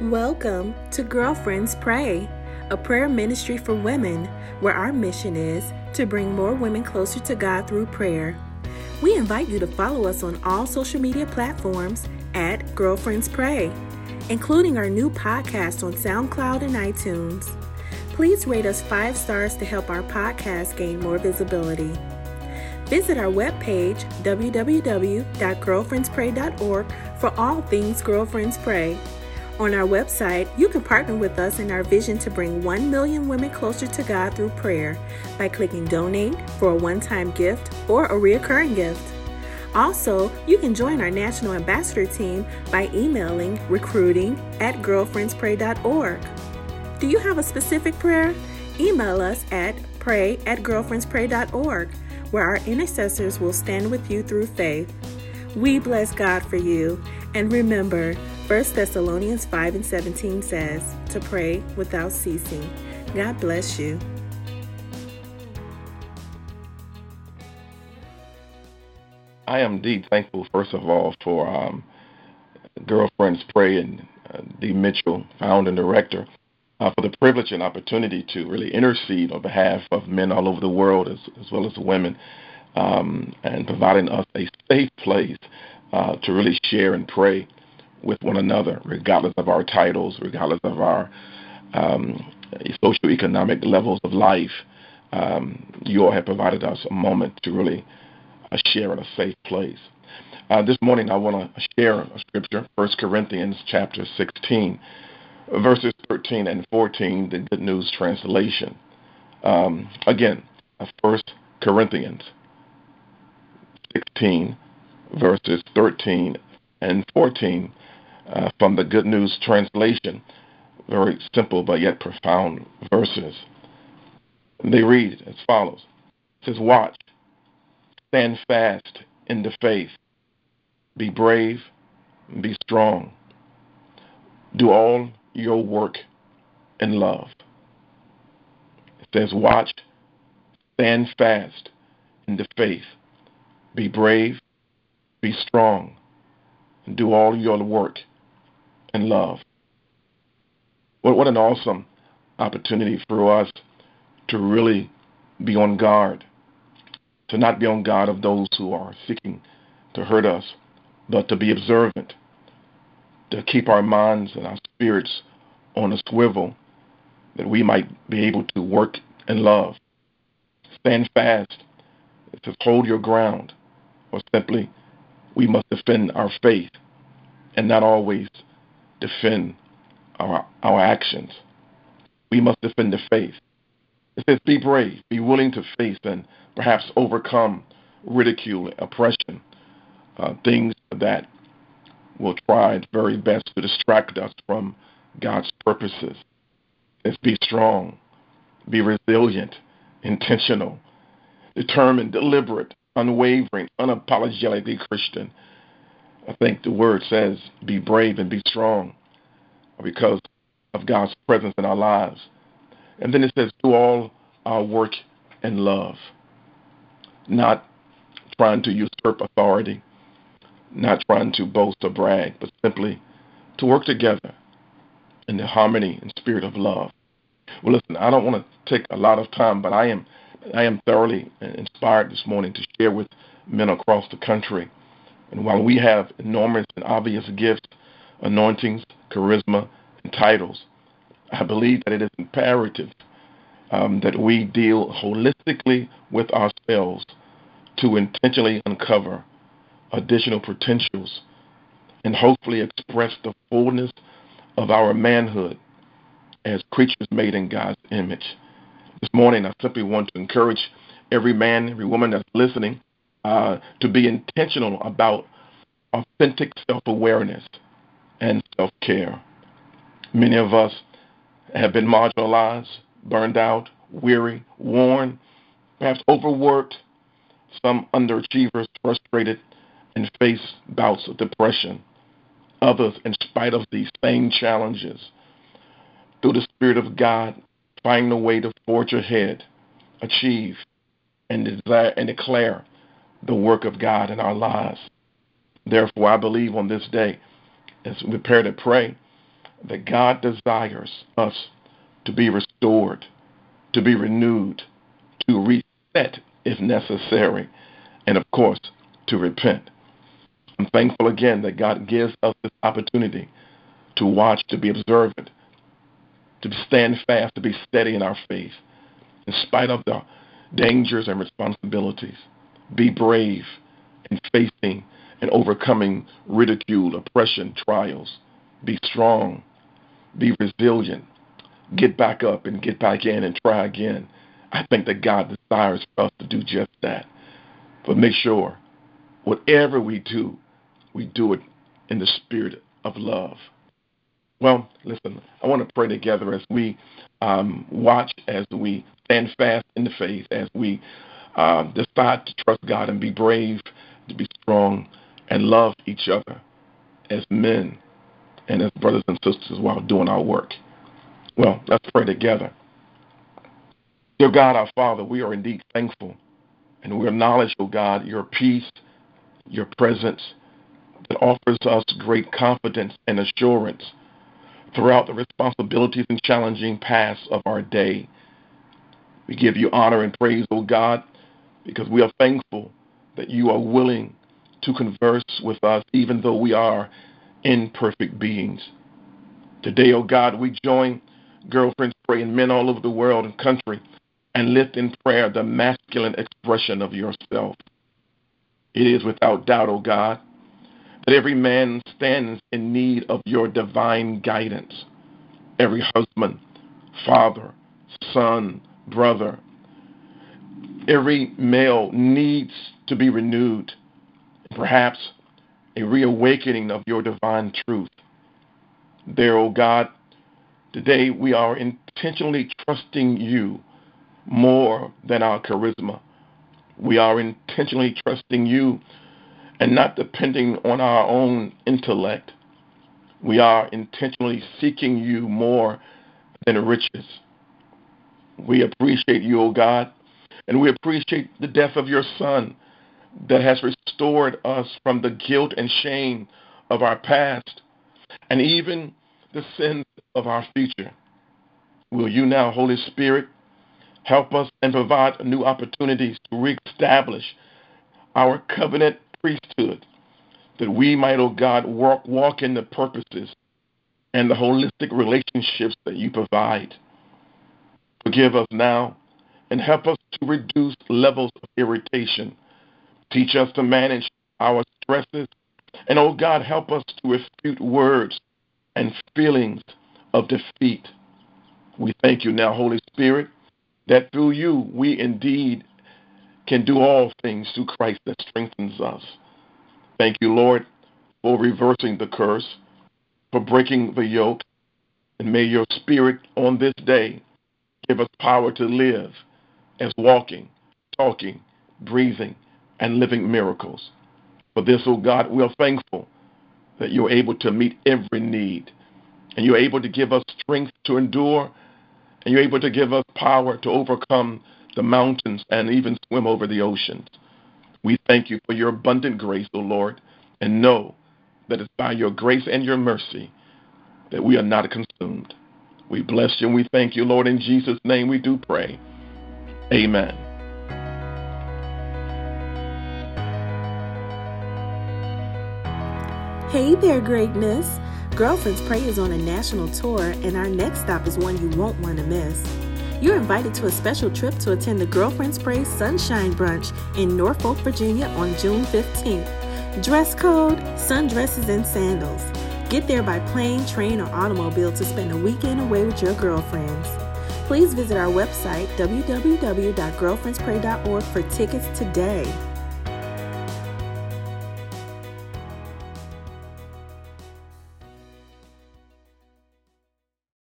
Welcome to Girlfriends Pray, a prayer ministry for women where our mission is to bring more women closer to God through prayer. We invite you to follow us on all social media platforms at Girlfriends Pray, including our new podcast on SoundCloud and iTunes. Please rate us five stars to help our podcast gain more visibility. Visit our webpage, www.girlfriendspray.org, for all things Girlfriends Pray. On our website, you can partner with us in our vision to bring 1 million women closer to God through prayer by clicking donate for a one time gift or a recurring gift. Also, you can join our national ambassador team by emailing recruiting at girlfriendspray.org. Do you have a specific prayer? Email us at pray at girlfriendspray.org, where our intercessors will stand with you through faith. We bless God for you. And remember, 1 Thessalonians 5 and 17 says to pray without ceasing. God bless you. I am deep thankful, first of all, for um, Girlfriends Pray and uh, Dee Mitchell, founder and director, uh, for the privilege and opportunity to really intercede on behalf of men all over the world as, as well as women um, and providing us a safe place uh, to really share and pray with one another, regardless of our titles, regardless of our um, socioeconomic levels of life. Um, you all have provided us a moment to really uh, share in a safe place. Uh, this morning, I want to share a scripture, 1 Corinthians chapter 16, verses 13 and 14, the Good News Translation. Um, again, 1 Corinthians 16, verses 13 and 14 uh, from the Good News Translation. Very simple but yet profound verses. They read as follows It says, Watch, stand fast in the faith, be brave, be strong. Do all your work in love. It says, Watch, stand fast in the faith, be brave, be strong, do all your work and love. What, what an awesome opportunity for us to really be on guard, to not be on guard of those who are seeking to hurt us, but to be observant, to keep our minds and our spirits on a swivel, that we might be able to work and love. Stand fast, to hold your ground, or simply, we must defend our faith and not always defend our, our actions. We must defend the faith. It says, be brave, be willing to face and perhaps overcome ridicule, oppression, uh, things that will try its very best to distract us from God's purposes. Let's be strong, be resilient, intentional, determined, deliberate, unwavering, unapologetically Christian. I think the word says, be brave and be strong because of God's presence in our lives. And then it says, do all our work in love, not trying to usurp authority, not trying to boast or brag, but simply to work together in the harmony and spirit of love. Well, listen, I don't want to take a lot of time, but I am I am thoroughly inspired this morning to share with men across the country and while we have enormous and obvious gifts, anointings, charisma, and titles, I believe that it is imperative um, that we deal holistically with ourselves to intentionally uncover additional potentials and hopefully express the fullness of our manhood as creatures made in God's image. This morning, I simply want to encourage every man, every woman that's listening uh, to be intentional about authentic self awareness and self care. Many of us have been marginalized, burned out, weary, worn, perhaps overworked, some underachievers frustrated and face bouts of depression. Others, in spite of these same challenges, through the Spirit of God, find a way to forge ahead, achieve, and desire and declare the work of God in our lives. Therefore, I believe on this day, as we prepare to pray, that God desires us to be restored, to be renewed, to reset if necessary, and of course, to repent. I'm thankful again that God gives us this opportunity to watch, to be observant, to stand fast, to be steady in our faith, in spite of the dangers and responsibilities. Be brave in facing and overcoming ridicule, oppression, trials. Be strong. Be resilient. Get back up and get back in and try again. I think that God desires for us to do just that. But make sure, whatever we do, we do it in the spirit of love. Well, listen, I want to pray together as we um, watch, as we stand fast in the faith, as we uh, decide to trust God and be brave, to be strong, and love each other as men and as brothers and sisters while doing our work. Well, let's pray together. Dear God, our Father, we are indeed thankful and we acknowledge, O oh God, your peace, your presence that offers us great confidence and assurance throughout the responsibilities and challenging paths of our day. We give you honor and praise, O God, because we are thankful that you are willing to converse with us, even though we are imperfect beings. Today, O God, we join girlfriends praying men all over the world and country and lift in prayer the masculine expression of yourself. It is without doubt, O God, that every man stands in need of your divine guidance. Every husband, father, son, brother, every male needs to be renewed, perhaps a reawakening of your divine truth. There, O oh God, today we are intentionally trusting you more than our charisma. We are intentionally trusting you and not depending on our own intellect. We are intentionally seeking you more than riches. We appreciate you, O God, and we appreciate the death of your Son that has restored us from the guilt and shame of our past and even the sins of our future. Will you now, Holy Spirit, help us and provide new opportunities to reestablish our covenant priesthood, that we might, O oh God, walk, walk in the purposes and the holistic relationships that you provide. Forgive us now and help us to reduce levels of irritation. Teach us to manage our stresses. And, oh God, help us to refute words and feelings of defeat. We thank you now, Holy Spirit, that through you we indeed can do all things through Christ that strengthens us. Thank you, Lord, for reversing the curse, for breaking the yoke, and may your spirit on this day give us power to live as walking, talking, breathing, and living miracles. For this, O oh God, we are thankful that you're able to meet every need, and you're able to give us strength to endure, and you're able to give us power to overcome the mountains, and even swim over the oceans. We thank you for your abundant grace, O Lord, and know that it's by your grace and your mercy that we are not consumed. We bless you and we thank you, Lord. In Jesus' name we do pray. Amen. Hey there, greatness. Girlfriends Pray is on a national tour, and our next stop is one you won't want to miss. You're invited to a special trip to attend the Girlfriends Pray Sunshine Brunch in Norfolk, Virginia on June 15th. Dress code sundresses and sandals. Get there by plane, train, or automobile to spend a weekend away with your girlfriends. Please visit our website, www.girlfriendspray.org, for tickets today.